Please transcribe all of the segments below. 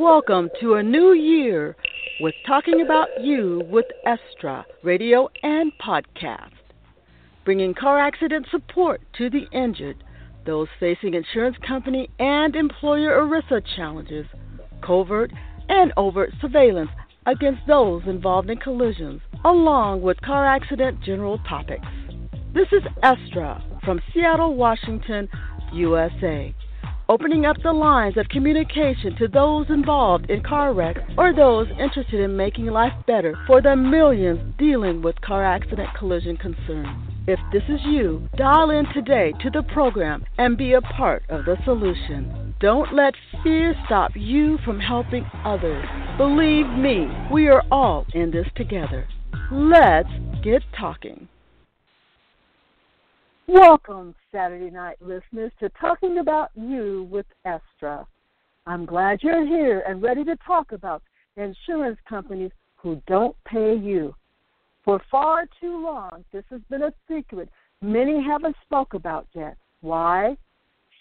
Welcome to a new year with Talking About You with Estra radio and podcast, bringing car accident support to the injured, those facing insurance company and employer ERISA challenges, covert and overt surveillance against those involved in collisions, along with car accident general topics. This is Estra from Seattle, Washington, USA opening up the lines of communication to those involved in car wrecks or those interested in making life better for the millions dealing with car accident collision concerns. If this is you, dial in today to the program and be a part of the solution. Don't let fear stop you from helping others. Believe me, we are all in this together. Let's get talking. Welcome, Saturday night listeners, to Talking About You with Estra. I'm glad you're here and ready to talk about insurance companies who don't pay you. For far too long, this has been a secret many haven't spoke about yet. Why?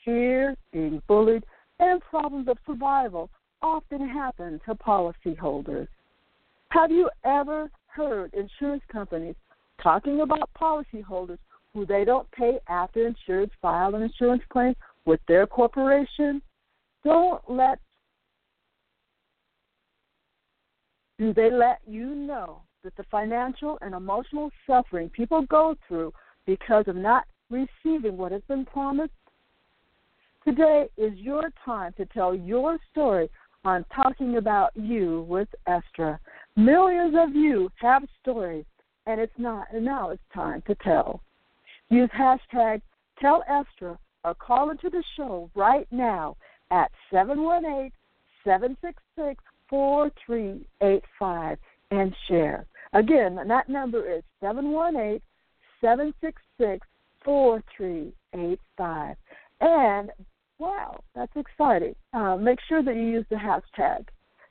Fear, being bullied, and problems of survival often happen to policyholders. Have you ever heard insurance companies talking about policyholders who they don't pay after insureds file an insurance claim with their corporation, don't let do they let you know that the financial and emotional suffering people go through because of not receiving what has been promised? Today is your time to tell your story on talking about you with Estra. Millions of you have stories, and it's not, and now it's time to tell. Use hashtag Tell Estra or call into the show right now at 718 766 4385 and share. Again, that number is 718 766 4385. And wow, that's exciting. Uh, make sure that you use the hashtag.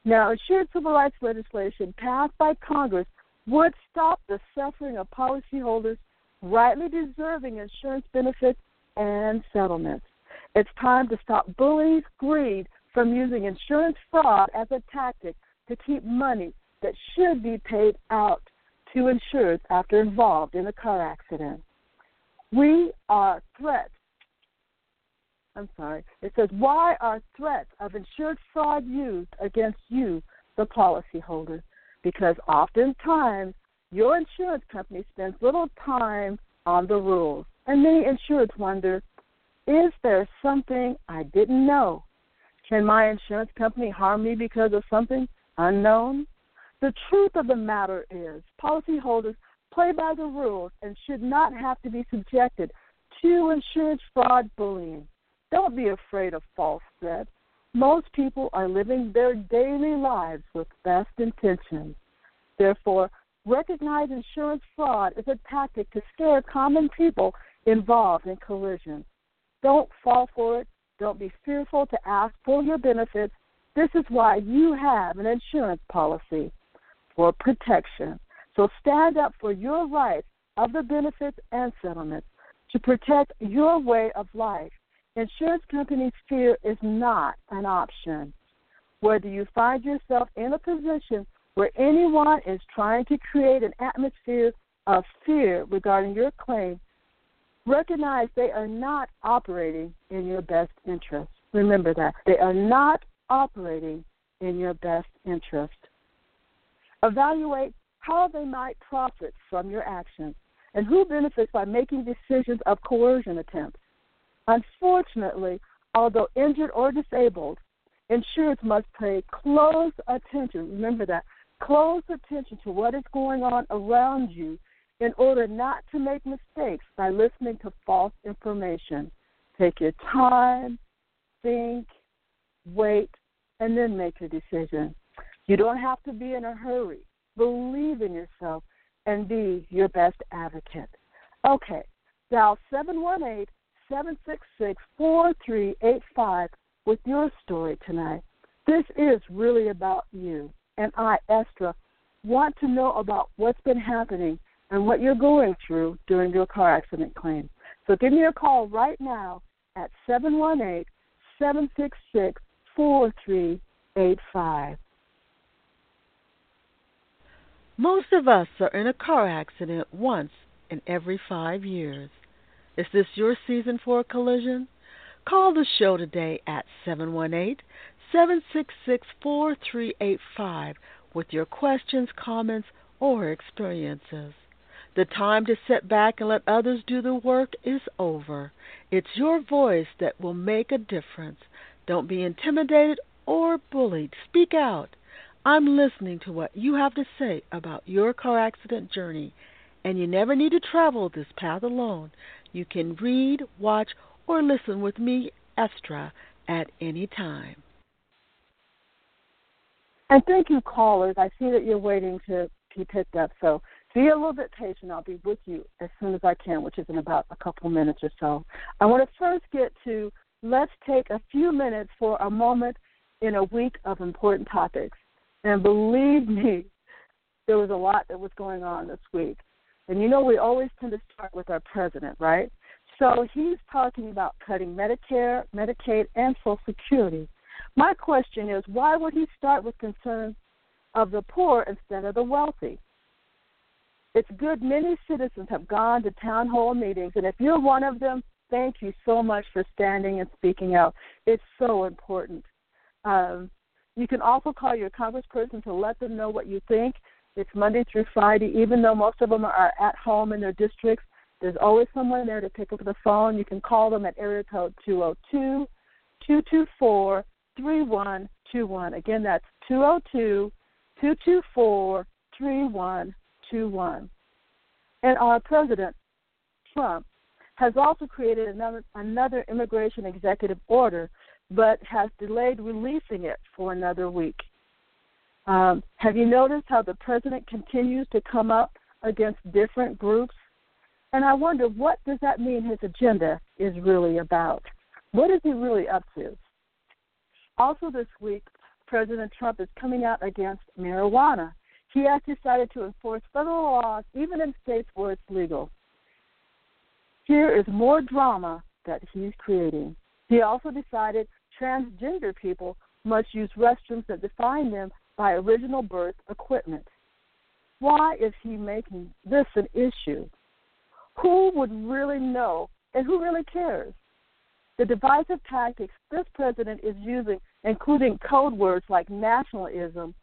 Now, shared civil rights legislation passed by Congress would stop the suffering of policyholders rightly deserving insurance benefits and settlements. It's time to stop bullies' greed from using insurance fraud as a tactic to keep money that should be paid out to insureds after involved in a car accident. We are threats. I'm sorry. It says, why are threats of insured fraud used against you, the policyholder? Because oftentimes your insurance company spends little time on the rules. And many insureds wonder is there something I didn't know? Can my insurance company harm me because of something unknown? The truth of the matter is, policyholders play by the rules and should not have to be subjected to insurance fraud bullying. Don't be afraid of false threats. Most people are living their daily lives with best intentions. Therefore, Recognize insurance fraud as a tactic to scare common people involved in collisions. Don't fall for it. Don't be fearful to ask for your benefits. This is why you have an insurance policy for protection. So stand up for your rights of the benefits and settlements to protect your way of life. Insurance companies' fear is not an option. Whether you find yourself in a position where anyone is trying to create an atmosphere of fear regarding your claim, recognize they are not operating in your best interest. Remember that. They are not operating in your best interest. Evaluate how they might profit from your actions and who benefits by making decisions of coercion attempts. Unfortunately, although injured or disabled, insurers must pay close attention. Remember that Close attention to what is going on around you in order not to make mistakes by listening to false information. Take your time, think, wait, and then make a decision. You don't have to be in a hurry. Believe in yourself and be your best advocate. Okay, dial 718 766 4385 with your story tonight. This is really about you and I, Estra, want to know about what's been happening and what you're going through during your car accident claim. So give me a call right now at 718 766 4385. Most of us are in a car accident once in every five years. Is this your season for a collision? Call the show today at 718 766 4385 with your questions, comments, or experiences. The time to sit back and let others do the work is over. It's your voice that will make a difference. Don't be intimidated or bullied. Speak out. I'm listening to what you have to say about your car accident journey, and you never need to travel this path alone. You can read, watch, or listen with me, Estra, at any time. And thank you, callers. I see that you're waiting to be picked up, so be a little bit patient. I'll be with you as soon as I can, which is in about a couple minutes or so. I want to first get to let's take a few minutes for a moment in a week of important topics. And believe me, there was a lot that was going on this week. And you know, we always tend to start with our president, right? So he's talking about cutting Medicare, Medicaid, and Social Security. My question is why would he start with concerns of the poor instead of the wealthy? It's good many citizens have gone to town hall meetings, and if you're one of them, thank you so much for standing and speaking out. It's so important. Um, you can also call your congressperson to let them know what you think. It's Monday through Friday, even though most of them are at home in their districts. There's always someone there to pick up the phone. You can call them at area code 202 224 3121. Again, that's 202 224 3121. And our president, Trump, has also created another, another immigration executive order but has delayed releasing it for another week. Um, have you noticed how the president continues to come up against different groups? And I wonder what does that mean his agenda is really about? What is he really up to? Also, this week, President Trump is coming out against marijuana. He has decided to enforce federal laws even in states where it's legal. Here is more drama that he's creating. He also decided transgender people must use restrooms that define them by original birth equipment. Why is he making this an issue? Who would really know and who really cares? The divisive tactics this president is using, including code words like nationalism,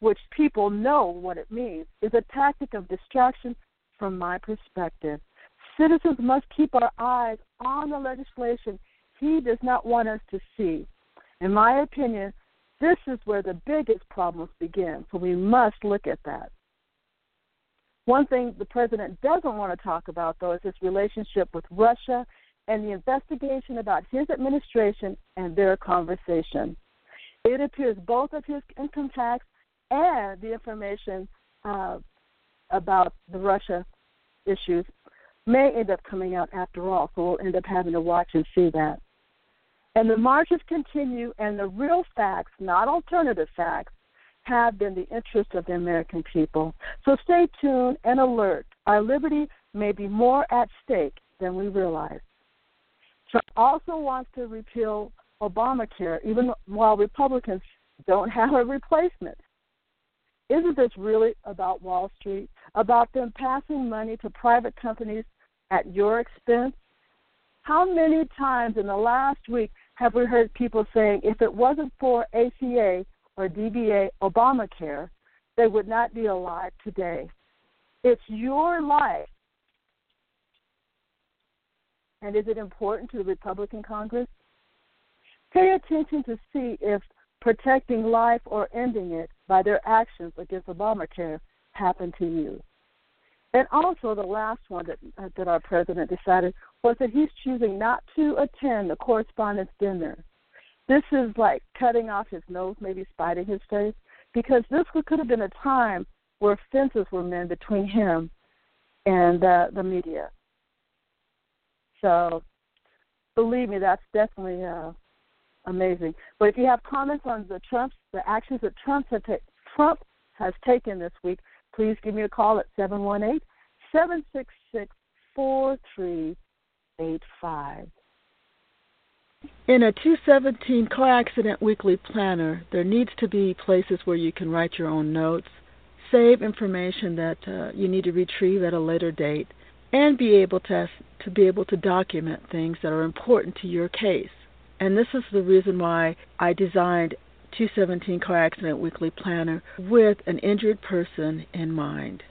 which people know what it means, is a tactic of distraction from my perspective. Citizens must keep our eyes on the legislation he does not want us to see. In my opinion, this is where the biggest problems begin, so we must look at that. One thing the president doesn't want to talk about, though, is his relationship with Russia and the investigation about his administration and their conversation. It appears both of his income tax and the information uh, about the Russia issues may end up coming out after all, so we'll end up having to watch and see that. And the marches continue, and the real facts, not alternative facts, have been the interest of the American people. So stay tuned and alert. Our liberty may be more at stake than we realize. Trump also wants to repeal Obamacare, even while Republicans don't have a replacement. Isn't this really about Wall Street? About them passing money to private companies at your expense? How many times in the last week have we heard people saying if it wasn't for ACA or DBA Obamacare, they would not be alive today? It's your life. And is it important to the Republican Congress? Pay attention to see if protecting life or ending it by their actions against Obamacare happened to you. And also, the last one that uh, that our president decided was that he's choosing not to attend the correspondence dinner. This is like cutting off his nose, maybe spiting his face, because this could have been a time where fences were mended between him and uh, the media. So, believe me, that's definitely uh, amazing. But if you have comments on the Trump's the actions that Trump has ta- Trump has taken this week, please give me a call at 718 766 4385. In a 217 car accident weekly planner, there needs to be places where you can write your own notes, save information that uh, you need to retrieve at a later date, and be able to to be able to document things that are important to your case. And this is the reason why I designed 217 Car Accident Weekly Planner with an injured person in mind.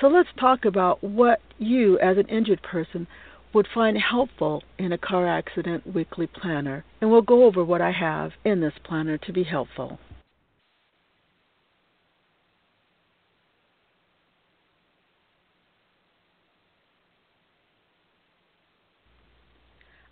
So let's talk about what you, as an injured person, would find helpful in a car accident weekly planner, and we'll go over what I have in this planner to be helpful.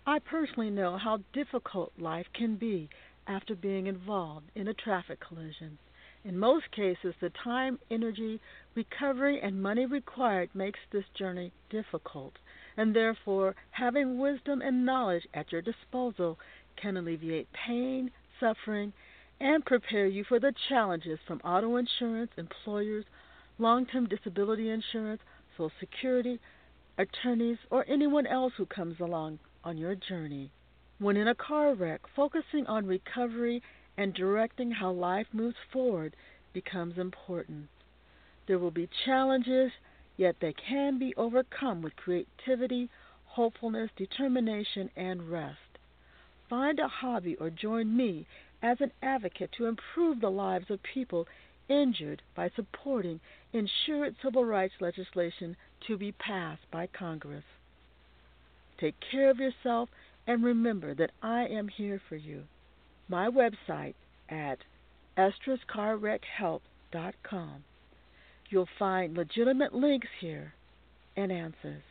I personally know how difficult life can be after being involved in a traffic collision. In most cases, the time, energy, recovery, and money required makes this journey difficult, and therefore, having wisdom and knowledge at your disposal can alleviate pain, suffering, and prepare you for the challenges from auto insurance, employers, long term disability insurance, Social Security, attorneys, or anyone else who comes along on your journey. When in a car wreck, focusing on recovery and directing how life moves forward becomes important. There will be challenges, yet they can be overcome with creativity, hopefulness, determination, and rest. Find a hobby or join me as an advocate to improve the lives of people injured by supporting insured civil rights legislation to be passed by Congress. Take care of yourself and remember that I am here for you. My website at estrascarwreckhelp.com. You'll find legitimate links here and answers.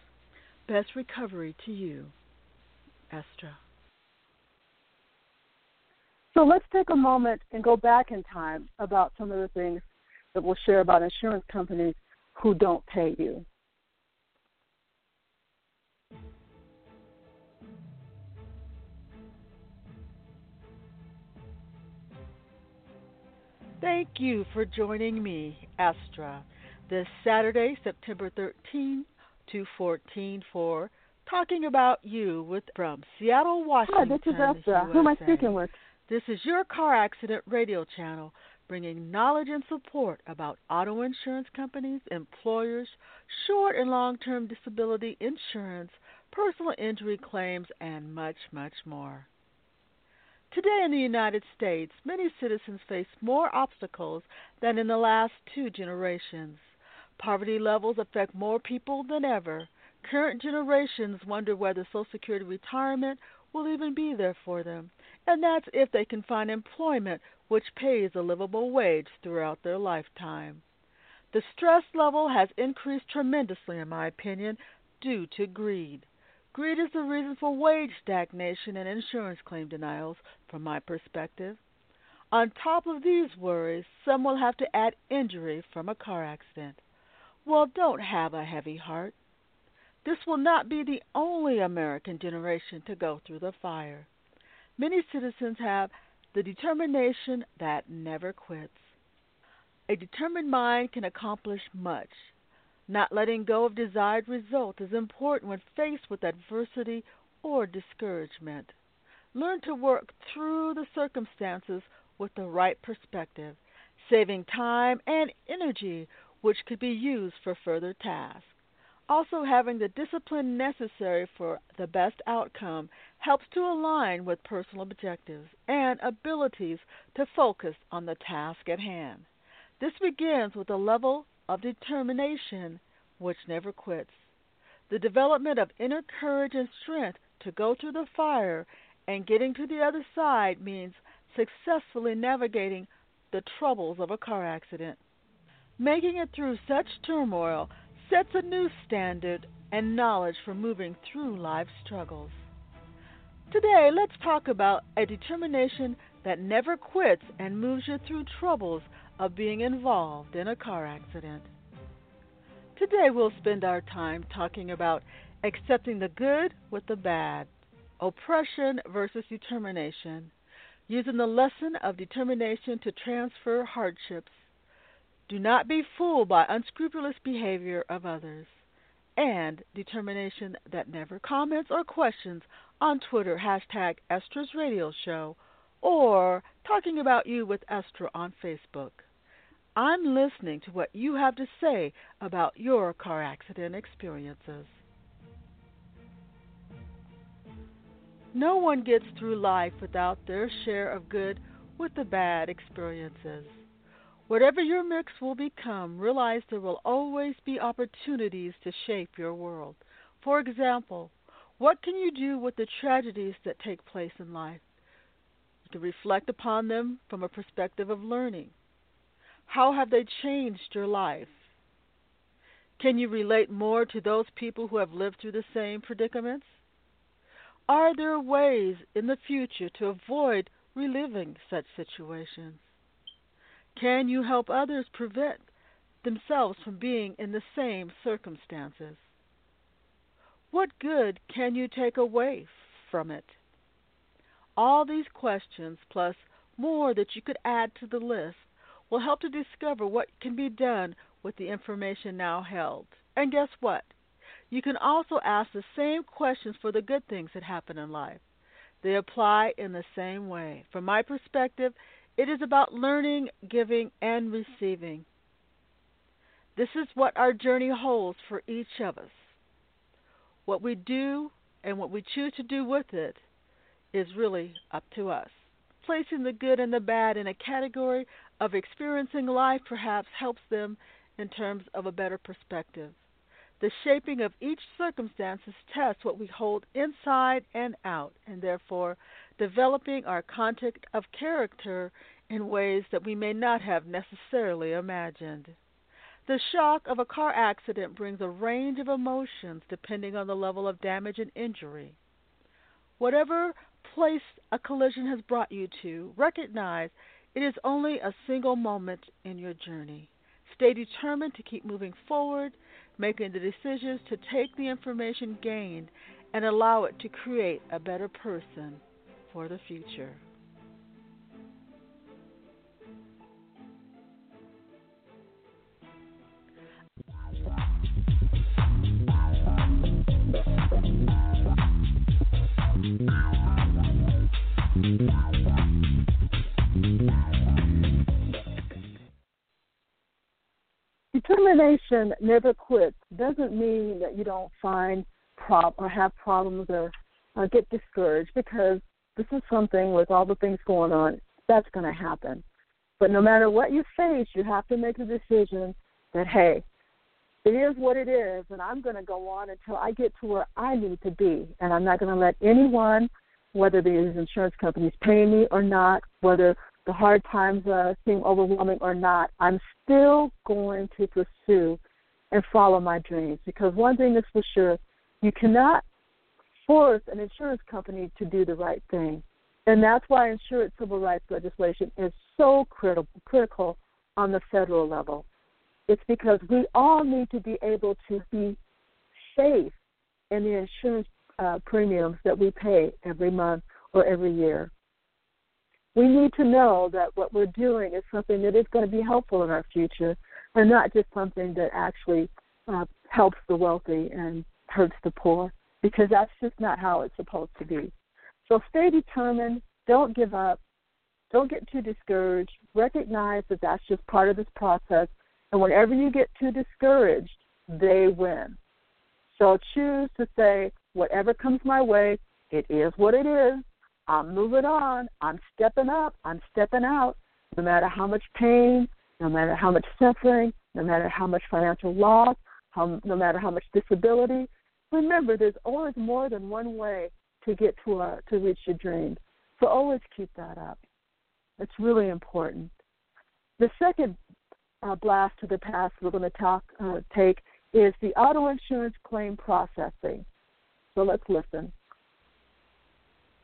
Best recovery to you, Estra. So let's take a moment and go back in time about some of the things that we'll share about insurance companies who don't pay you. Thank you for joining me, Estra, this Saturday, September 13 to 14 for Talking About You with from Seattle, Washington. Hi, this is Estra. USA. Who am I speaking with? This is your car accident radio channel bringing knowledge and support about auto insurance companies, employers, short and long term disability insurance, personal injury claims, and much, much more. Today in the United States, many citizens face more obstacles than in the last two generations. Poverty levels affect more people than ever. Current generations wonder whether Social Security retirement will even be there for them, and that's if they can find employment which pays a livable wage throughout their lifetime. The stress level has increased tremendously, in my opinion, due to greed. Greed is the reason for wage stagnation and insurance claim denials, from my perspective. On top of these worries, some will have to add injury from a car accident. Well, don't have a heavy heart. This will not be the only American generation to go through the fire. Many citizens have the determination that never quits. A determined mind can accomplish much. Not letting go of desired result is important when faced with adversity or discouragement. Learn to work through the circumstances with the right perspective, saving time and energy which could be used for further tasks. Also, having the discipline necessary for the best outcome helps to align with personal objectives and abilities to focus on the task at hand. This begins with a level of determination which never quits. The development of inner courage and strength to go through the fire and getting to the other side means successfully navigating the troubles of a car accident. Making it through such turmoil sets a new standard and knowledge for moving through life's struggles. Today, let's talk about a determination that never quits and moves you through troubles of being involved in a car accident. Today we'll spend our time talking about accepting the good with the bad, oppression versus determination, using the lesson of determination to transfer hardships. Do not be fooled by unscrupulous behavior of others, and determination that never comments or questions on Twitter, hashtag Estra's Radio Show, or talking about you with Estra on Facebook. I'm listening to what you have to say about your car accident experiences. No one gets through life without their share of good with the bad experiences. Whatever your mix will become, realize there will always be opportunities to shape your world. For example, what can you do with the tragedies that take place in life? You can reflect upon them from a perspective of learning. How have they changed your life? Can you relate more to those people who have lived through the same predicaments? Are there ways in the future to avoid reliving such situations? Can you help others prevent themselves from being in the same circumstances? What good can you take away from it? All these questions, plus more that you could add to the list, will help to discover what can be done with the information now held. And guess what? You can also ask the same questions for the good things that happen in life. They apply in the same way. From my perspective, it is about learning, giving, and receiving. This is what our journey holds for each of us. What we do and what we choose to do with it is really up to us. Placing the good and the bad in a category of experiencing life perhaps helps them in terms of a better perspective. The shaping of each circumstance tests what we hold inside and out, and therefore developing our content of character in ways that we may not have necessarily imagined. The shock of a car accident brings a range of emotions depending on the level of damage and injury. Whatever place a collision has brought you to, recognize it is only a single moment in your journey. Stay determined to keep moving forward, making the decisions to take the information gained and allow it to create a better person for the future. Determination never quits doesn't mean that you don't find prob or have problems or uh, get discouraged because this is something with all the things going on that's going to happen. But no matter what you face, you have to make a decision that hey, it is what it is, and I'm going to go on until I get to where I need to be, and I'm not going to let anyone, whether these insurance companies pay me or not, whether the hard times uh, seem overwhelming or not, I'm still going to pursue and follow my dreams. Because one thing is for sure, you cannot force an insurance company to do the right thing. And that's why insurance civil rights legislation is so critical, critical on the federal level. It's because we all need to be able to be safe in the insurance uh, premiums that we pay every month or every year we need to know that what we're doing is something that is going to be helpful in our future and not just something that actually uh, helps the wealthy and hurts the poor because that's just not how it's supposed to be. So stay determined, don't give up, don't get too discouraged, recognize that that's just part of this process, and whenever you get too discouraged, they win. So choose to say, whatever comes my way, it is what it is, I'm moving on. I'm stepping up. I'm stepping out. No matter how much pain, no matter how much suffering, no matter how much financial loss, how, no matter how much disability. Remember, there's always more than one way to get to a, to reach your dreams. So always keep that up. It's really important. The second uh, blast to the past we're going to talk uh, take is the auto insurance claim processing. So let's listen.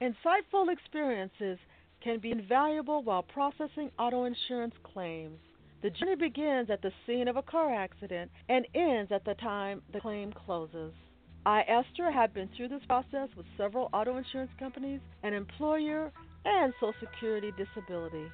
Insightful experiences can be invaluable while processing auto insurance claims. The journey begins at the scene of a car accident and ends at the time the claim closes. I, Estra, have been through this process with several auto insurance companies, an employer, and Social Security disability.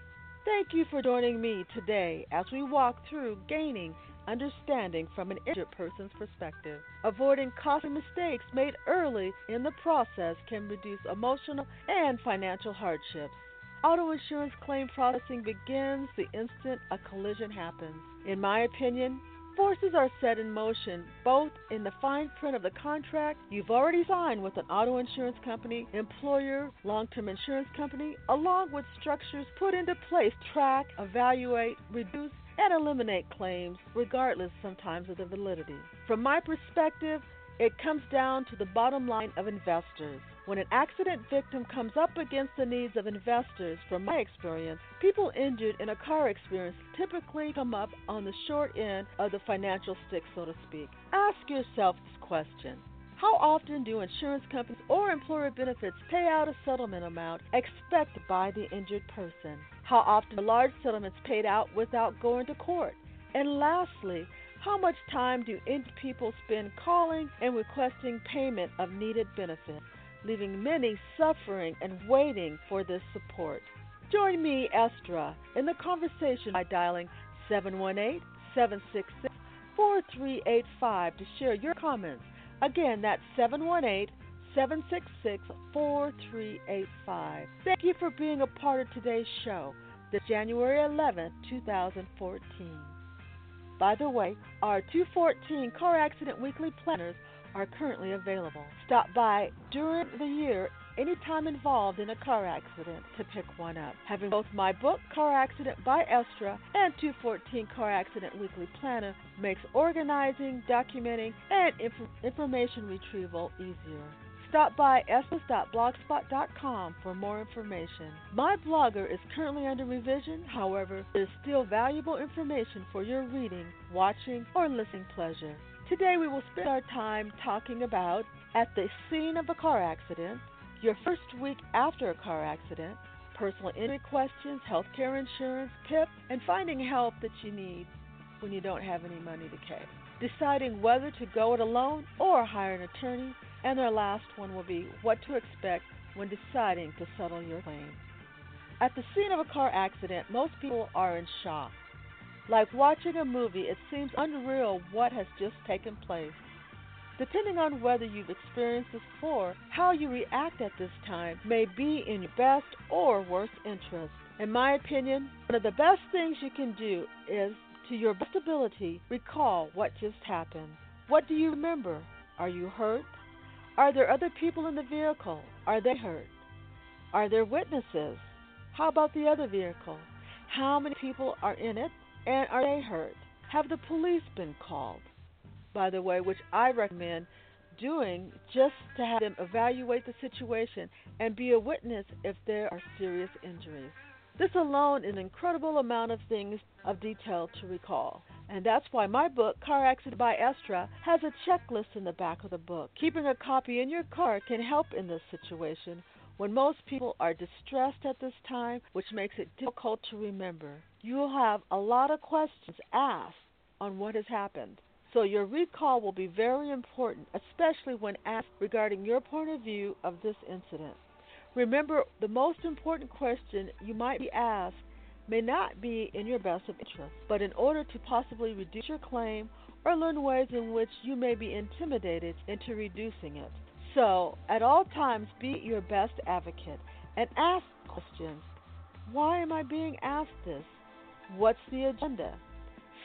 Thank you for joining me today as we walk through gaining understanding from an injured person's perspective. Avoiding costly mistakes made early in the process can reduce emotional and financial hardships. Auto insurance claim processing begins the instant a collision happens. In my opinion, forces are set in motion both in the fine print of the contract you've already signed with an auto insurance company, employer, long term insurance company, along with structures put into place track, evaluate, reduce, and eliminate claims, regardless sometimes of the validity. From my perspective, it comes down to the bottom line of investors. When an accident victim comes up against the needs of investors, from my experience, people injured in a car experience typically come up on the short end of the financial stick, so to speak. Ask yourself this question How often do insurance companies or employer benefits pay out a settlement amount expected by the injured person? How often are large settlements paid out without going to court? And lastly, how much time do injured people spend calling and requesting payment of needed benefits? leaving many suffering and waiting for this support. Join me, Estra, in the conversation by dialing 718 766 4385 to share your comments. Again, that's 718 766 4385. Thank you for being a part of today's show, the January 11th, 2014. By the way, our 214 Car Accident Weekly Planners are currently available. Stop by during the year anytime involved in a car accident to pick one up. Having both my book, Car Accident by Estra, and 214 Car Accident Weekly Planner makes organizing, documenting, and inf- information retrieval easier. Stop by estes.blogspot.com for more information. My blogger is currently under revision, however, there is still valuable information for your reading, watching, or listening pleasure. Today we will spend our time talking about at the scene of a car accident, your first week after a car accident, personal injury questions, health care insurance, PIP, and finding help that you need when you don't have any money to pay. Deciding whether to go it alone or hire an attorney, and our last one will be what to expect when deciding to settle your claim. At the scene of a car accident, most people are in shock. Like watching a movie, it seems unreal what has just taken place. Depending on whether you've experienced this before, how you react at this time may be in your best or worst interest. In my opinion, one of the best things you can do is, to your best ability, recall what just happened. What do you remember? Are you hurt? Are there other people in the vehicle? Are they hurt? Are there witnesses? How about the other vehicle? How many people are in it? And are they hurt? Have the police been called? By the way, which I recommend doing just to have them evaluate the situation and be a witness if there are serious injuries. This alone is an incredible amount of things of detail to recall. And that's why my book, Car Accident by Estra, has a checklist in the back of the book. Keeping a copy in your car can help in this situation when most people are distressed at this time, which makes it difficult to remember. You will have a lot of questions asked on what has happened. So your recall will be very important, especially when asked regarding your point of view of this incident. Remember, the most important question you might be asked may not be in your best interest, but in order to possibly reduce your claim or learn ways in which you may be intimidated into reducing it. So, at all times, be your best advocate and ask questions. Why am I being asked this? What's the agenda?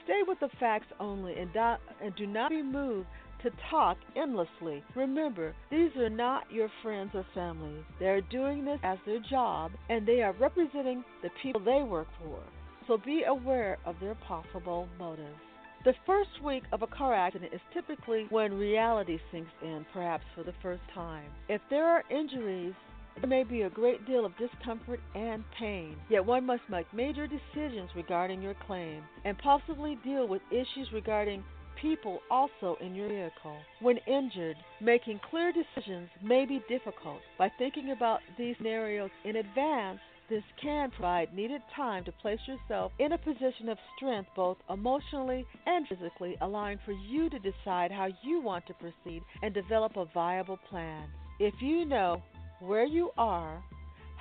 Stay with the facts only and, do, and do not be moved to talk endlessly. Remember, these are not your friends or family. They are doing this as their job and they are representing the people they work for. So be aware of their possible motives. The first week of a car accident is typically when reality sinks in, perhaps for the first time. If there are injuries, there may be a great deal of discomfort and pain, yet one must make major decisions regarding your claim and possibly deal with issues regarding people also in your vehicle. When injured, making clear decisions may be difficult. By thinking about these scenarios in advance, this can provide needed time to place yourself in a position of strength, both emotionally and physically, allowing for you to decide how you want to proceed and develop a viable plan. If you know where you are,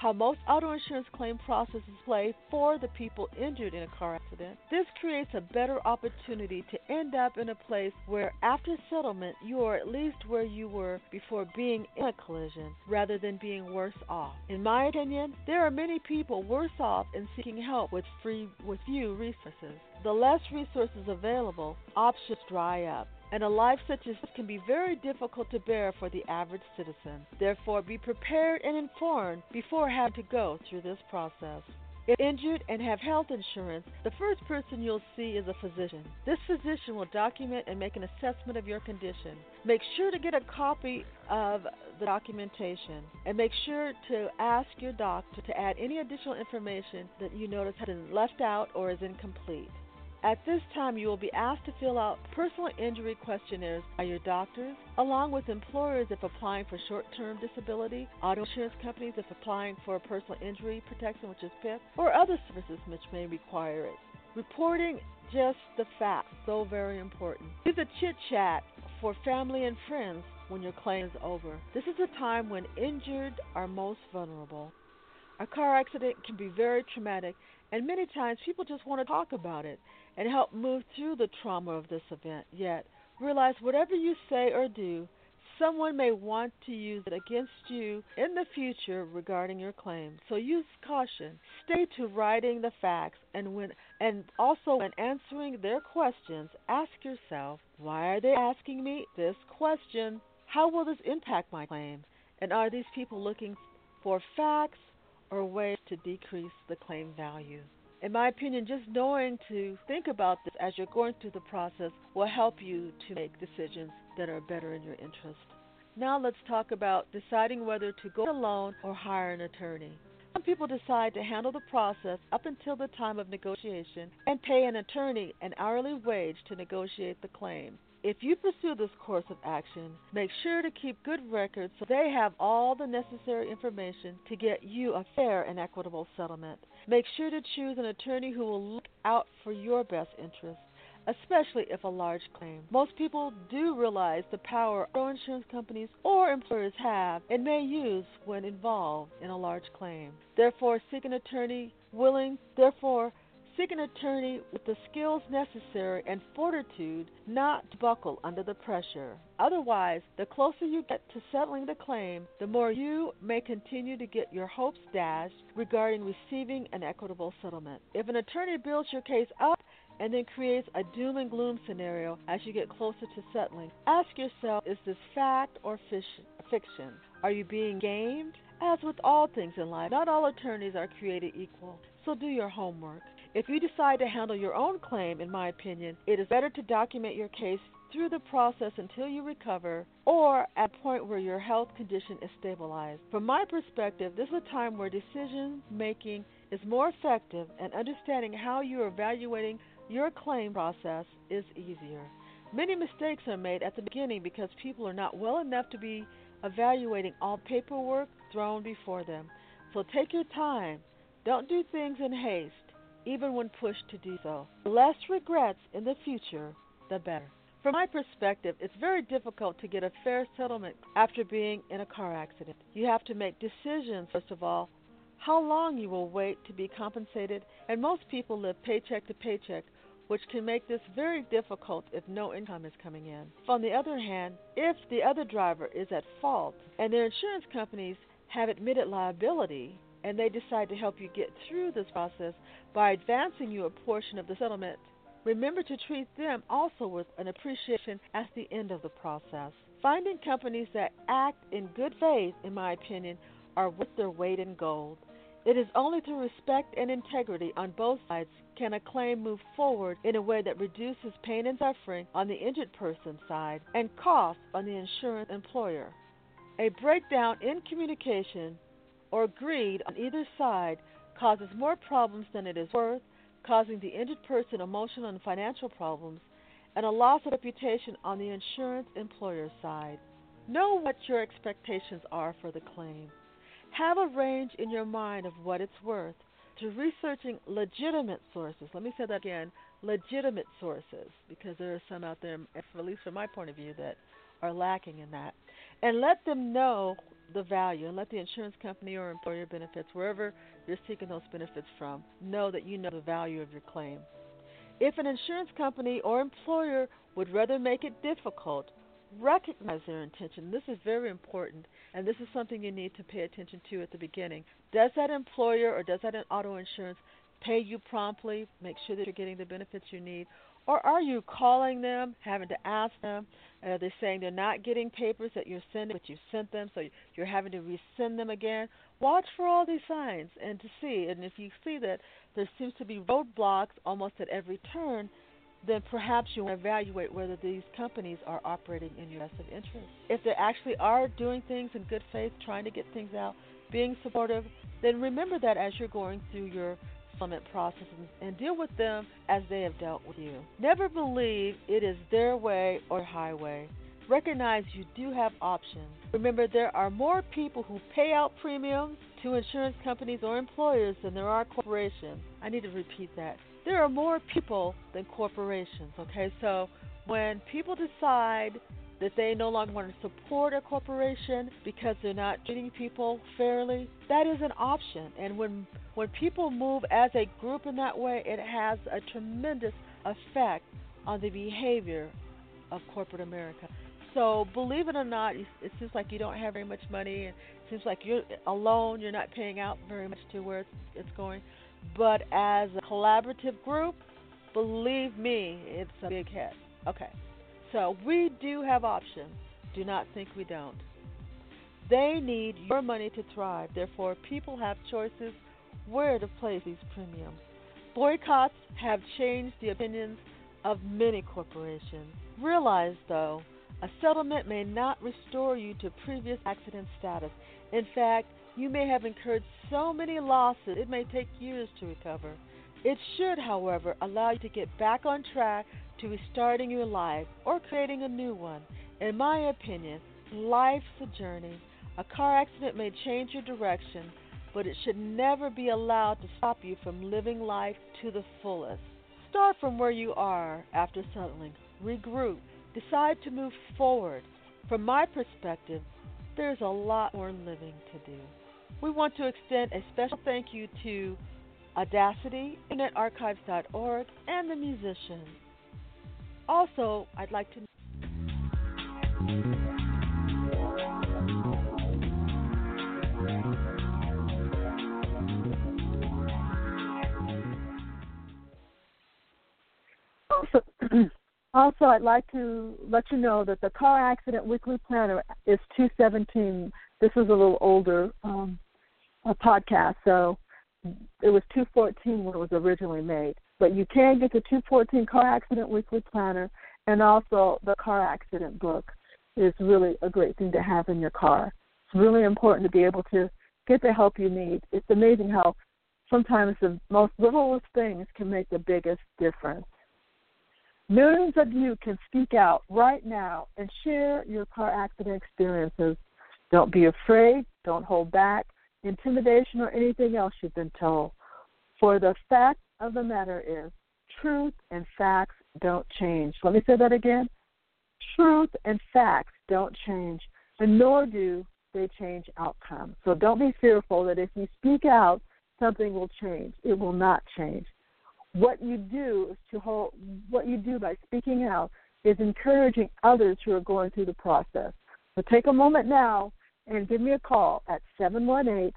how most auto insurance claim processes play for the people injured in a car accident, this creates a better opportunity to end up in a place where, after settlement, you are at least where you were before being in a collision rather than being worse off. In my opinion, there are many people worse off in seeking help with free with few resources. The less resources available, options dry up and a life such as this can be very difficult to bear for the average citizen. Therefore, be prepared and informed before having to go through this process. If injured and have health insurance, the first person you'll see is a physician. This physician will document and make an assessment of your condition. Make sure to get a copy of the documentation and make sure to ask your doctor to add any additional information that you notice has been left out or is incomplete. At this time, you will be asked to fill out personal injury questionnaires by your doctors, along with employers if applying for short term disability, auto insurance companies if applying for personal injury protection, which is PIP, or other services which may require it. Reporting just the facts, so very important. Use a chit chat for family and friends when your claim is over. This is a time when injured are most vulnerable. A car accident can be very traumatic, and many times people just want to talk about it and help move through the trauma of this event. Yet, realize whatever you say or do, someone may want to use it against you in the future regarding your claim. So use caution. Stay to writing the facts and when and also when answering their questions, ask yourself, why are they asking me this question? How will this impact my claim? And are these people looking for facts or ways to decrease the claim value? in my opinion, just knowing to think about this as you're going through the process will help you to make decisions that are better in your interest. Now let's talk about deciding whether to go alone or hire an attorney. Some people decide to handle the process up until the time of negotiation and pay an attorney an hourly wage to negotiate the claim. If you pursue this course of action, make sure to keep good records so they have all the necessary information to get you a fair and equitable settlement. Make sure to choose an attorney who will look out for your best interests especially if a large claim. Most people do realize the power auto insurance companies or employers have and may use when involved in a large claim. Therefore, seek an attorney willing, therefore, Seek an attorney with the skills necessary and fortitude not to buckle under the pressure. Otherwise, the closer you get to settling the claim, the more you may continue to get your hopes dashed regarding receiving an equitable settlement. If an attorney builds your case up and then creates a doom and gloom scenario as you get closer to settling, ask yourself is this fact or fiction? Are you being gamed? As with all things in life, not all attorneys are created equal, so do your homework. If you decide to handle your own claim, in my opinion, it is better to document your case through the process until you recover or at a point where your health condition is stabilized. From my perspective, this is a time where decision making is more effective and understanding how you are evaluating your claim process is easier. Many mistakes are made at the beginning because people are not well enough to be evaluating all paperwork thrown before them. So take your time. Don't do things in haste even when pushed to do so. The less regrets in the future, the better. From my perspective, it's very difficult to get a fair settlement after being in a car accident. You have to make decisions, first of all, how long you will wait to be compensated, and most people live paycheck to paycheck, which can make this very difficult if no income is coming in. On the other hand, if the other driver is at fault and their insurance companies have admitted liability, and they decide to help you get through this process by advancing you a portion of the settlement, remember to treat them also with an appreciation at the end of the process. Finding companies that act in good faith, in my opinion, are worth their weight in gold. It is only through respect and integrity on both sides can a claim move forward in a way that reduces pain and suffering on the injured person's side and costs on the insurance employer. A breakdown in communication or greed on either side causes more problems than it is worth, causing the injured person emotional and financial problems, and a loss of reputation on the insurance employer's side. Know what your expectations are for the claim. Have a range in your mind of what it's worth to researching legitimate sources. Let me say that again legitimate sources, because there are some out there, at least from my point of view, that are lacking in that. And let them know the value and let the insurance company or employer benefits, wherever you're seeking those benefits from, know that you know the value of your claim. If an insurance company or employer would rather make it difficult, recognize their intention. This is very important, and this is something you need to pay attention to at the beginning. Does that employer or does that auto insurance pay you promptly? Make sure that you're getting the benefits you need. Or are you calling them, having to ask them? And are they saying they're not getting papers that you're sending, but you sent them, so you're having to resend them again? Watch for all these signs and to see. And if you see that there seems to be roadblocks almost at every turn, then perhaps you want to evaluate whether these companies are operating in your best interest. If they actually are doing things in good faith, trying to get things out, being supportive, then remember that as you're going through your settlement process and deal with them as they have dealt with you. Never believe it is their way or highway. Recognize you do have options. Remember, there are more people who pay out premiums to insurance companies or employers than there are corporations. I need to repeat that there are more people than corporations. Okay, so when people decide that they no longer want to support a corporation because they're not treating people fairly, that is an option. And when when people move as a group in that way, it has a tremendous effect on the behavior of corporate America. So believe it or not, it seems like you don't have very much money, and it seems like you're alone. You're not paying out very much to where it's, it's going. But as a collaborative group, believe me, it's a big hit. Okay. So we do have options. Do not think we don't. They need your money to thrive. Therefore, people have choices where to place these premiums. Boycotts have changed the opinions of many corporations. Realize, though, a settlement may not restore you to previous accident status. In fact, you may have incurred so many losses it may take years to recover. It should, however, allow you to get back on track to restarting your life or creating a new one. In my opinion, life's a journey. A car accident may change your direction, but it should never be allowed to stop you from living life to the fullest. Start from where you are after settling, regroup, decide to move forward. From my perspective, there's a lot more living to do. We want to extend a special thank you to Audacity, InternetArchives.org, and the musicians. Also, I'd like to also, also, I'd like to let you know that the Car Accident Weekly Planner is 217. This is a little older um, a podcast, so it was 214 when it was originally made. But you can get the 214 Car Accident Weekly Planner and also the car accident book is really a great thing to have in your car. It's really important to be able to get the help you need. It's amazing how sometimes the most littlest things can make the biggest difference. Millions of you can speak out right now and share your car accident experiences. Don't be afraid, don't hold back, intimidation, or anything else you've been told. For the fact of the matter is, truth and facts don't change. Let me say that again. Truth and facts don't change, and nor do they change outcomes. So don't be fearful that if you speak out, something will change. It will not change. What you do is to hold what you do by speaking out is encouraging others who are going through the process. So take a moment now and give me a call at 718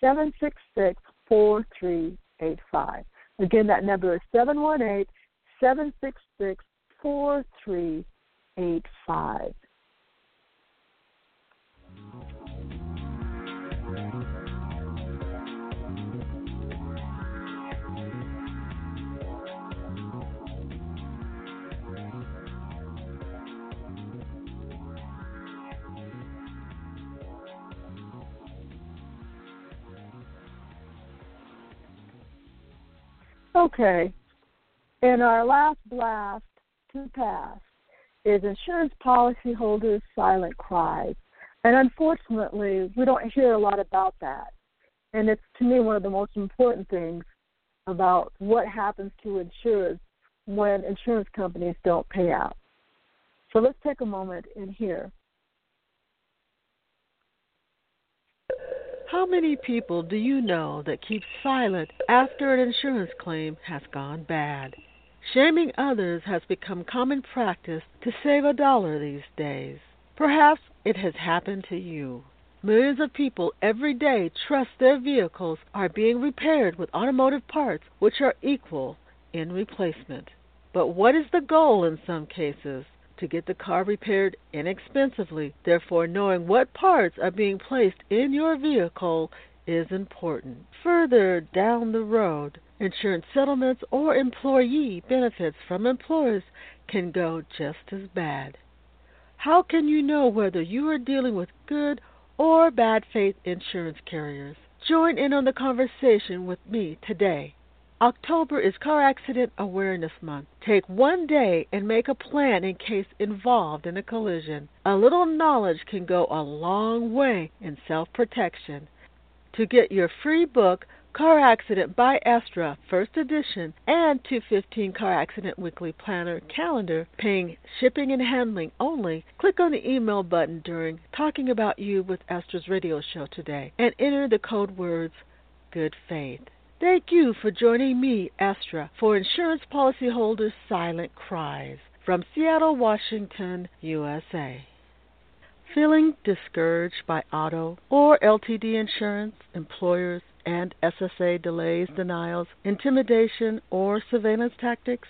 766 4385. Again, that number is 718 766 4385. Okay. In our last blast to pass is insurance policyholders' silent cries. And unfortunately, we don't hear a lot about that. And it's to me one of the most important things about what happens to insurers when insurance companies don't pay out. So let's take a moment and hear How many people do you know that keep silent after an insurance claim has gone bad? Shaming others has become common practice to save a dollar these days. Perhaps it has happened to you. Millions of people every day trust their vehicles are being repaired with automotive parts which are equal in replacement. But what is the goal in some cases? To get the car repaired inexpensively. Therefore, knowing what parts are being placed in your vehicle is important. Further down the road, insurance settlements or employee benefits from employers can go just as bad. How can you know whether you are dealing with good or bad faith insurance carriers? Join in on the conversation with me today. October is Car Accident Awareness Month. Take one day and make a plan in case involved in a collision. A little knowledge can go a long way in self protection. To get your free book, Car Accident by Estra, first edition, and 215 Car Accident Weekly Planner calendar, paying shipping and handling only, click on the email button during Talking About You with Estra's radio show today and enter the code words Good Faith. Thank you for joining me, Estra, for Insurance Policyholders' Silent Cries from Seattle, Washington, USA. Feeling discouraged by auto or LTD insurance, employers, and SSA delays, denials, intimidation, or surveillance tactics?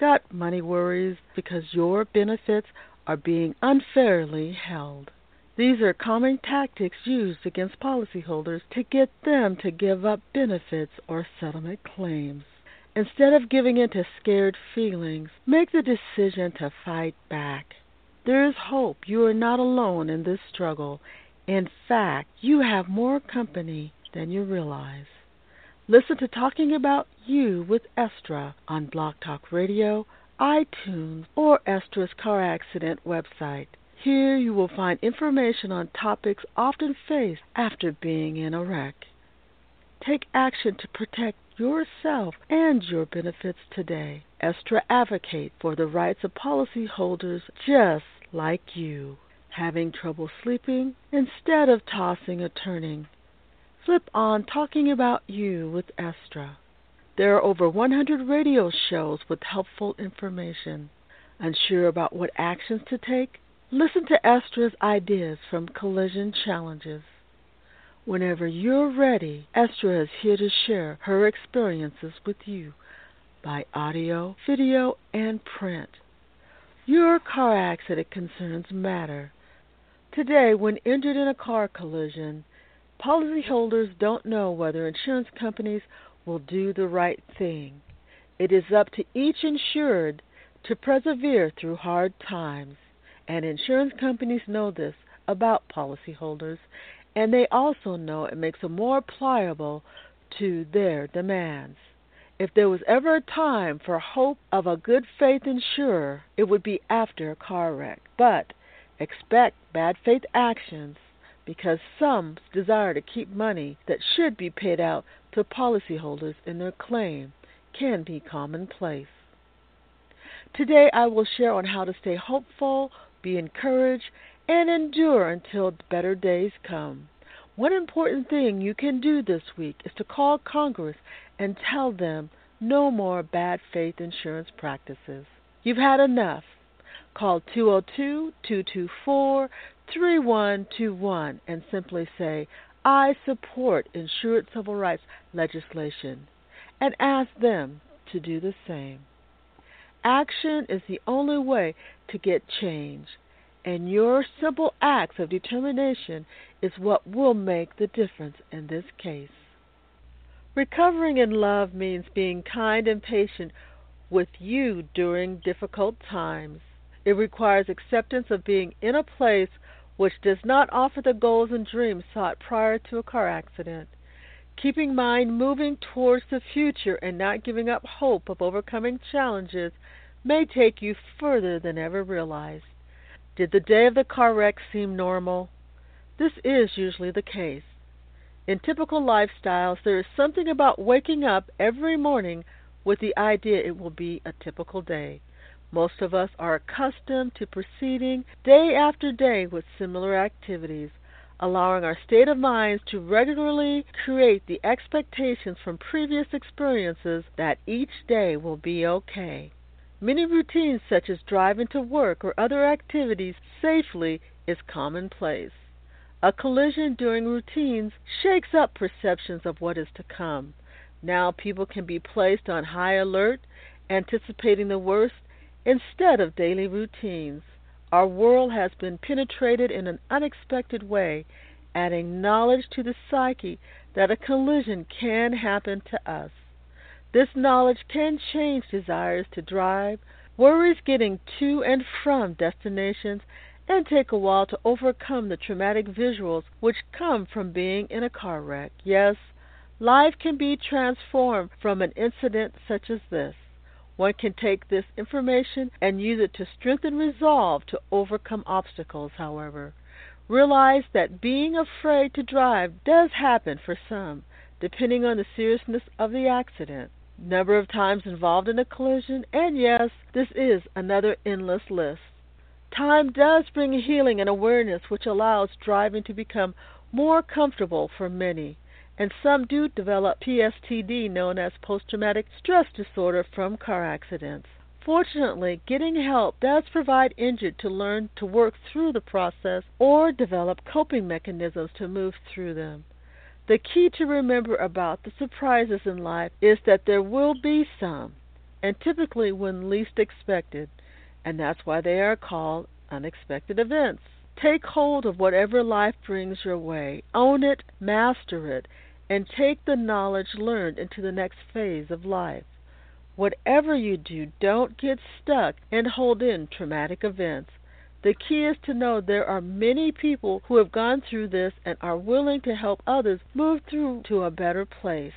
Got money worries because your benefits are being unfairly held? These are common tactics used against policyholders to get them to give up benefits or settlement claims. Instead of giving in to scared feelings, make the decision to fight back. There is hope. You are not alone in this struggle. In fact, you have more company than you realize. Listen to Talking About You with Estra on Blog Talk Radio, iTunes, or Estra's Car Accident website. Here you will find information on topics often faced after being in a wreck. Take action to protect yourself and your benefits today. Estra advocate for the rights of policyholders just like you. Having trouble sleeping? Instead of tossing or turning, flip on Talking About You with Estra. There are over 100 radio shows with helpful information. Unsure about what actions to take? Listen to Estra's ideas from Collision Challenges. Whenever you're ready, Estra is here to share her experiences with you by audio, video, and print. Your car accident concerns matter. Today, when injured in a car collision, policyholders don't know whether insurance companies will do the right thing. It is up to each insured to persevere through hard times. And insurance companies know this about policyholders, and they also know it makes them more pliable to their demands. If there was ever a time for hope of a good faith insurer, it would be after a car wreck. But expect bad faith actions because some desire to keep money that should be paid out to policyholders in their claim can be commonplace. Today I will share on how to stay hopeful be encouraged, and endure until better days come. One important thing you can do this week is to call Congress and tell them no more bad faith insurance practices. You've had enough. Call 202 224 3121 and simply say, I support insured civil rights legislation, and ask them to do the same. Action is the only way to get change, and your simple acts of determination is what will make the difference in this case. Recovering in love means being kind and patient with you during difficult times. It requires acceptance of being in a place which does not offer the goals and dreams sought prior to a car accident. Keeping mind moving towards the future and not giving up hope of overcoming challenges may take you further than ever realized. Did the day of the car wreck seem normal? This is usually the case. In typical lifestyles, there is something about waking up every morning with the idea it will be a typical day. Most of us are accustomed to proceeding day after day with similar activities. Allowing our state of minds to regularly create the expectations from previous experiences that each day will be okay. Many routines, such as driving to work or other activities safely, is commonplace. A collision during routines shakes up perceptions of what is to come. Now people can be placed on high alert, anticipating the worst, instead of daily routines. Our world has been penetrated in an unexpected way, adding knowledge to the psyche that a collision can happen to us. This knowledge can change desires to drive, worries getting to and from destinations, and take a while to overcome the traumatic visuals which come from being in a car wreck. Yes, life can be transformed from an incident such as this. One can take this information and use it to strengthen resolve to overcome obstacles, however. Realize that being afraid to drive does happen for some, depending on the seriousness of the accident, number of times involved in a collision, and yes, this is another endless list. Time does bring healing and awareness which allows driving to become more comfortable for many and some do develop PSTD, known as post traumatic stress disorder from car accidents. Fortunately, getting help does provide injured to learn to work through the process or develop coping mechanisms to move through them. The key to remember about the surprises in life is that there will be some, and typically when least expected, and that's why they are called unexpected events. Take hold of whatever life brings your way, own it, master it, and take the knowledge learned into the next phase of life. Whatever you do, don't get stuck and hold in traumatic events. The key is to know there are many people who have gone through this and are willing to help others move through to a better place.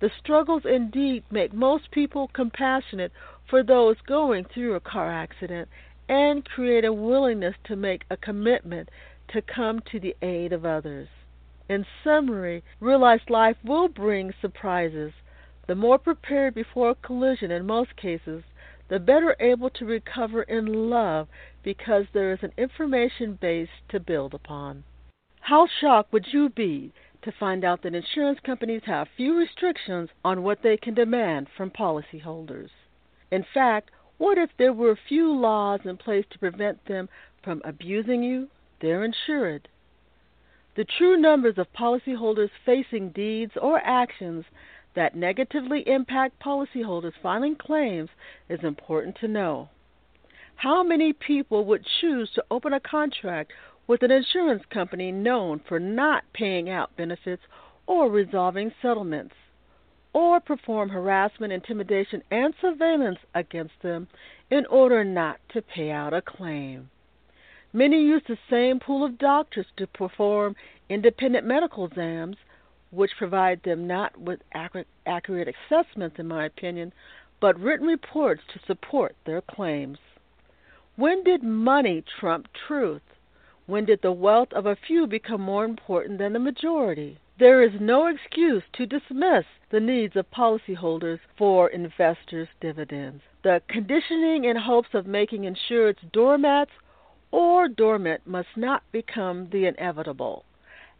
The struggles indeed make most people compassionate for those going through a car accident and create a willingness to make a commitment to come to the aid of others. In summary, realize life will bring surprises. The more prepared before a collision in most cases, the better able to recover in love because there is an information base to build upon. How shocked would you be to find out that insurance companies have few restrictions on what they can demand from policyholders? In fact, what if there were few laws in place to prevent them from abusing you, their insured? The true numbers of policyholders facing deeds or actions that negatively impact policyholders filing claims is important to know. How many people would choose to open a contract with an insurance company known for not paying out benefits or resolving settlements? or perform harassment, intimidation, and surveillance against them in order not to pay out a claim. Many use the same pool of doctors to perform independent medical exams, which provide them not with accurate assessments, in my opinion, but written reports to support their claims. When did money trump truth? When did the wealth of a few become more important than the majority? There is no excuse to dismiss the needs of policyholders for investors' dividends. The conditioning in hopes of making insureds doormats or dormant must not become the inevitable.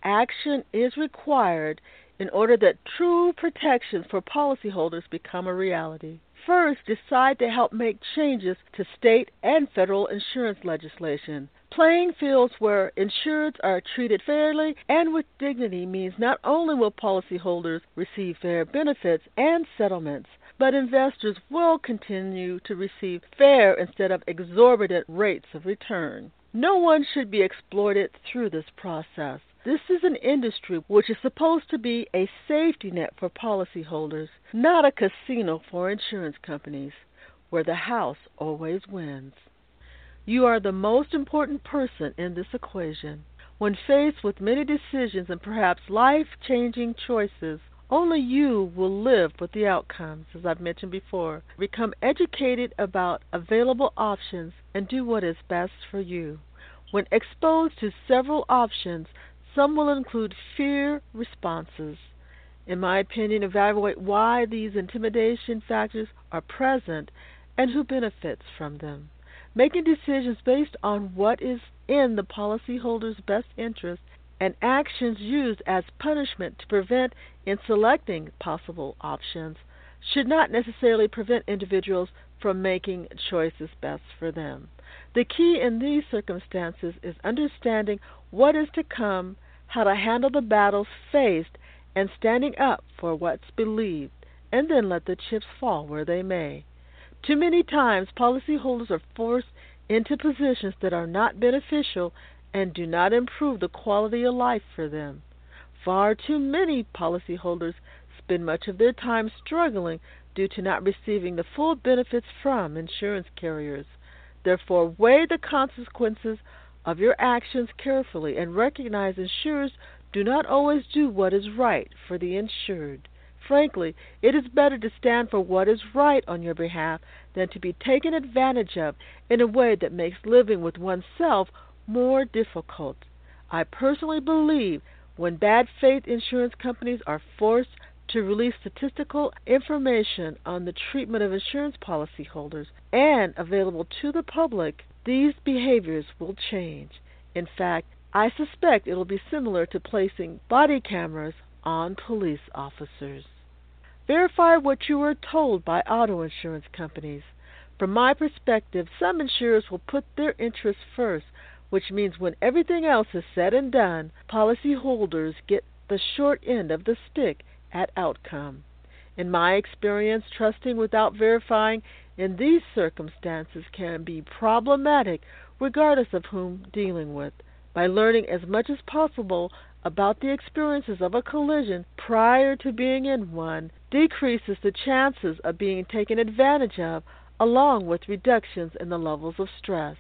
Action is required in order that true protections for policyholders become a reality. First, decide to help make changes to state and federal insurance legislation. Playing fields where insureds are treated fairly and with dignity means not only will policyholders receive fair benefits and settlements, but investors will continue to receive fair instead of exorbitant rates of return. No one should be exploited through this process. This is an industry which is supposed to be a safety net for policyholders, not a casino for insurance companies, where the house always wins. You are the most important person in this equation. When faced with many decisions and perhaps life changing choices, only you will live with the outcomes, as I've mentioned before. Become educated about available options and do what is best for you. When exposed to several options, some will include fear responses. In my opinion, evaluate why these intimidation factors are present and who benefits from them. Making decisions based on what is in the policyholder's best interest and actions used as punishment to prevent in selecting possible options should not necessarily prevent individuals from making choices best for them. The key in these circumstances is understanding what is to come, how to handle the battles faced, and standing up for what's believed, and then let the chips fall where they may. Too many times, policyholders are forced into positions that are not beneficial and do not improve the quality of life for them. Far too many policyholders spend much of their time struggling due to not receiving the full benefits from insurance carriers. Therefore, weigh the consequences of your actions carefully and recognize insurers do not always do what is right for the insured. Frankly, it is better to stand for what is right on your behalf than to be taken advantage of in a way that makes living with oneself more difficult. I personally believe when bad faith insurance companies are forced to release statistical information on the treatment of insurance policyholders and available to the public, these behaviors will change. In fact, I suspect it will be similar to placing body cameras on police officers. Verify what you are told by auto insurance companies. From my perspective, some insurers will put their interests first, which means when everything else is said and done, policyholders get the short end of the stick at outcome. In my experience, trusting without verifying in these circumstances can be problematic regardless of whom dealing with. By learning as much as possible about the experiences of a collision prior to being in one decreases the chances of being taken advantage of, along with reductions in the levels of stress.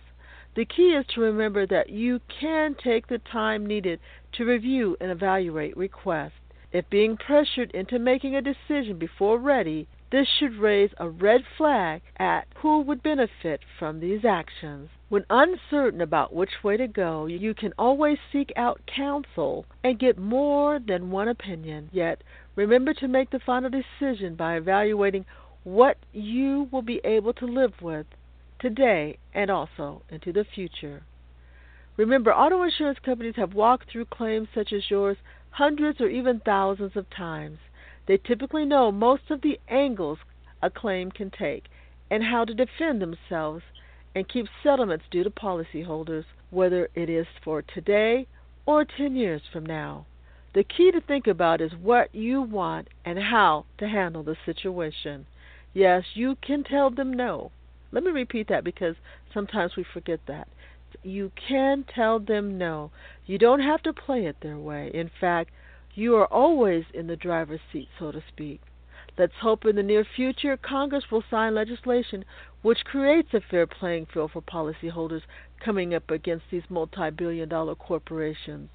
The key is to remember that you can take the time needed to review and evaluate requests. If being pressured into making a decision before ready, this should raise a red flag at who would benefit from these actions. When uncertain about which way to go, you can always seek out counsel and get more than one opinion. Yet, remember to make the final decision by evaluating what you will be able to live with today and also into the future. Remember, auto insurance companies have walked through claims such as yours hundreds or even thousands of times. They typically know most of the angles a claim can take and how to defend themselves and keep settlements due to policyholders, whether it is for today or 10 years from now. The key to think about is what you want and how to handle the situation. Yes, you can tell them no. Let me repeat that because sometimes we forget that. You can tell them no. You don't have to play it their way. In fact, you are always in the driver's seat, so to speak. Let's hope in the near future Congress will sign legislation which creates a fair playing field for policyholders coming up against these multi billion dollar corporations.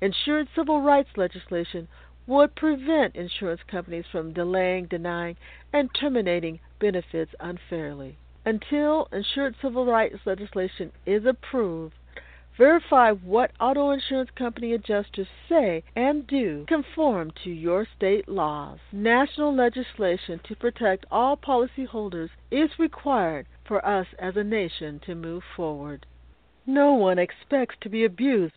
Insurance civil rights legislation would prevent insurance companies from delaying, denying, and terminating benefits unfairly. Until insurance civil rights legislation is approved, Verify what auto insurance company adjusters say and do conform to your state laws. National legislation to protect all policyholders is required for us as a nation to move forward. No one expects to be abused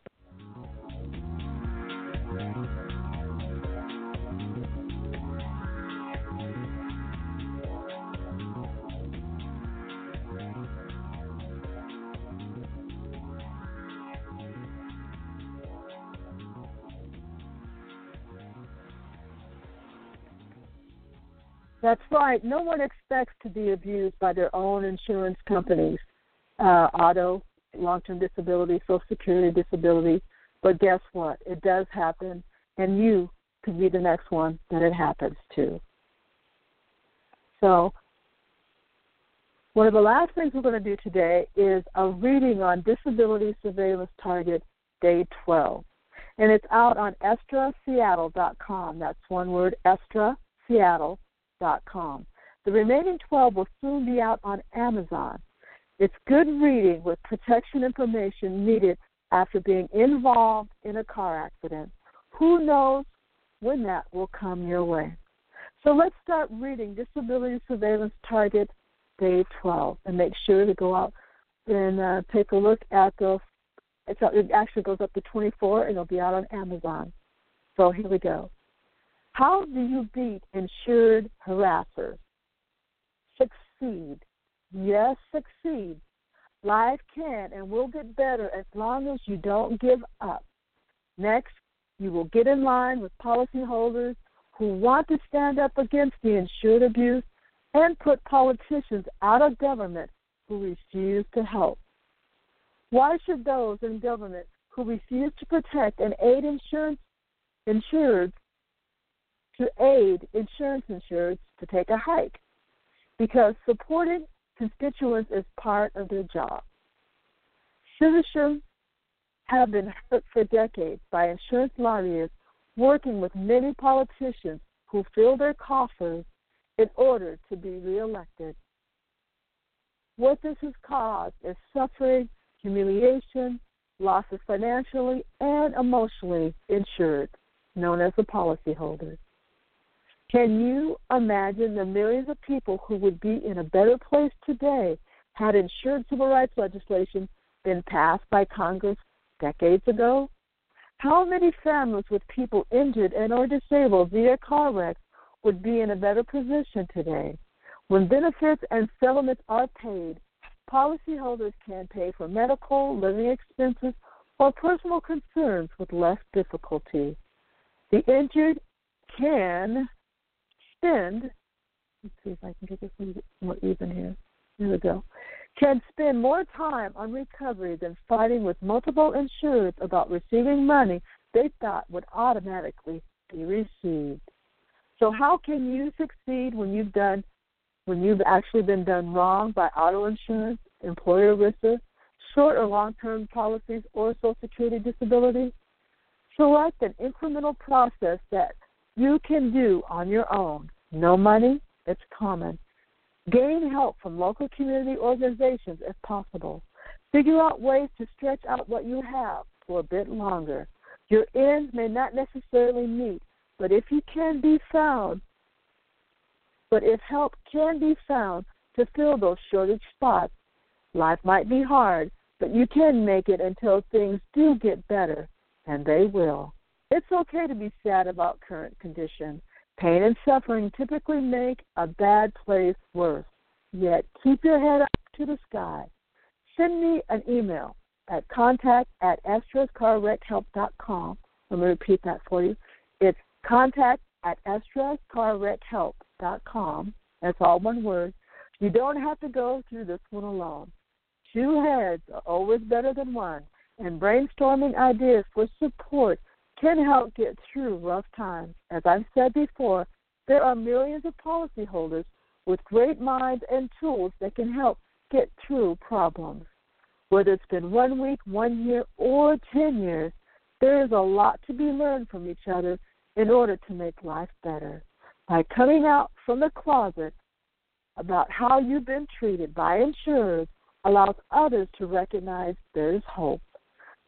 That's right. No one expects to be abused by their own insurance companies, uh, auto, long term disability, Social Security disability. But guess what? It does happen, and you could be the next one that it happens to. So, one of the last things we're going to do today is a reading on Disability Surveillance Target Day 12. And it's out on estraseattle.com. That's one word, Seattle. The remaining 12 will soon be out on Amazon. It's good reading with protection information needed after being involved in a car accident. Who knows when that will come your way? So let's start reading Disability Surveillance Target Day 12 and make sure to go out and uh, take a look at the It's, it actually goes up to 24, and it'll be out on Amazon. So here we go. How do you beat insured harassers? Succeed. Yes, succeed. Life can and will get better as long as you don't give up. Next, you will get in line with policyholders who want to stand up against the insured abuse and put politicians out of government who refuse to help. Why should those in government who refuse to protect and aid insurance insured to aid insurance insureds to take a hike? Because supporting constituents is part of their job. Citizens have been hurt for decades by insurance lobbyists working with many politicians who fill their coffers in order to be reelected. What this has caused is suffering, humiliation, losses financially and emotionally insured, known as the policyholders. Can you imagine the millions of people who would be in a better place today had insured civil rights legislation been passed by Congress decades ago? How many families with people injured and or disabled via car wrecks would be in a better position today? When benefits and settlements are paid, policyholders can pay for medical, living expenses, or personal concerns with less difficulty. The injured can spend, let's see if I can get this more even here. Here we go. Can spend more time on recovery than fighting with multiple insurers about receiving money they thought would automatically be received. So how can you succeed when you've done when you've actually been done wrong by auto insurance, employer risk, short or long term policies, or Social Security disability? Select an incremental process that you can do on your own. No money, it's common. Gain help from local community organizations if possible. Figure out ways to stretch out what you have for a bit longer. Your ends may not necessarily meet, but if you can be found, but if help can be found to fill those shortage spots, life might be hard, but you can make it until things do get better, and they will. It's okay to be sad about current conditions. Pain and suffering typically make a bad place worse. Yet keep your head up to the sky. Send me an email at contact at estrascarwreckhelp.com. Let me repeat that for you. It's contact at estrascarwreckhelp.com. That's all one word. You don't have to go through this one alone. Two heads are always better than one, and brainstorming ideas for support can help get through rough times. As I've said before, there are millions of policyholders with great minds and tools that can help get through problems. Whether it's been one week, one year, or 10 years, there is a lot to be learned from each other in order to make life better. By coming out from the closet about how you've been treated by insurers allows others to recognize there is hope.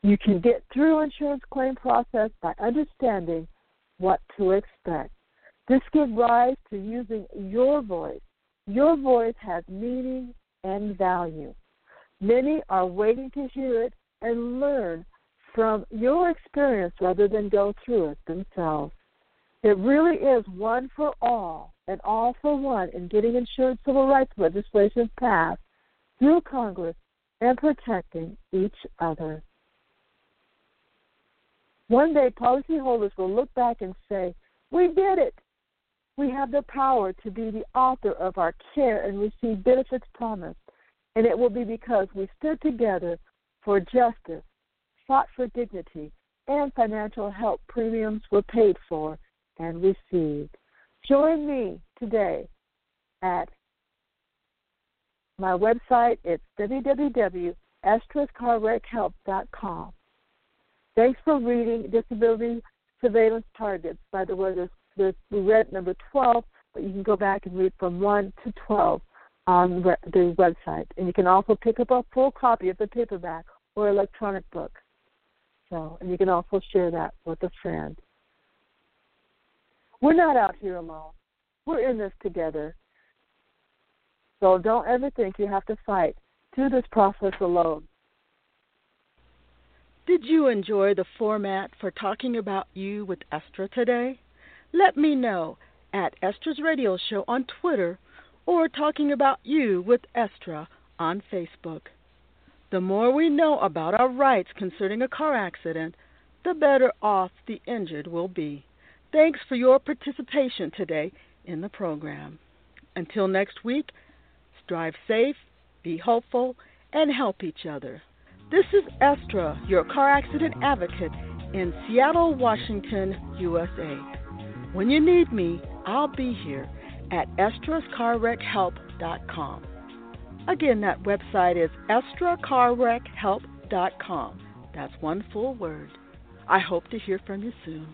You can get through insurance claim process by understanding what to expect. This gives rise to using your voice. Your voice has meaning and value. Many are waiting to hear it and learn from your experience rather than go through it themselves. It really is one for all and all for one in getting insured civil rights legislation passed through Congress and protecting each other. One day, policyholders will look back and say, We did it. We have the power to be the author of our care and receive benefits promised. And it will be because we stood together for justice, fought for dignity, and financial help premiums were paid for and received. Join me today at my website. It's www.estrascarwreckhelp.com. Thanks for reading Disability Surveillance Targets. By the way, there's, there's, we read number 12, but you can go back and read from 1 to 12 on the website. And you can also pick up a full copy of the paperback or electronic book. So, and you can also share that with a friend. We're not out here alone. We're in this together. So don't ever think you have to fight through this process alone. Did you enjoy the format for talking about you with Estra today? Let me know at Estra's Radio Show on Twitter or Talking About You with Estra on Facebook. The more we know about our rights concerning a car accident, the better off the injured will be. Thanks for your participation today in the program. Until next week, strive safe, be hopeful, and help each other. This is Estra, your car accident advocate in Seattle, Washington, USA. When you need me, I'll be here at estrascarwreckhelp.com. Again, that website is estracarwreckhelp.com. That's one full word. I hope to hear from you soon.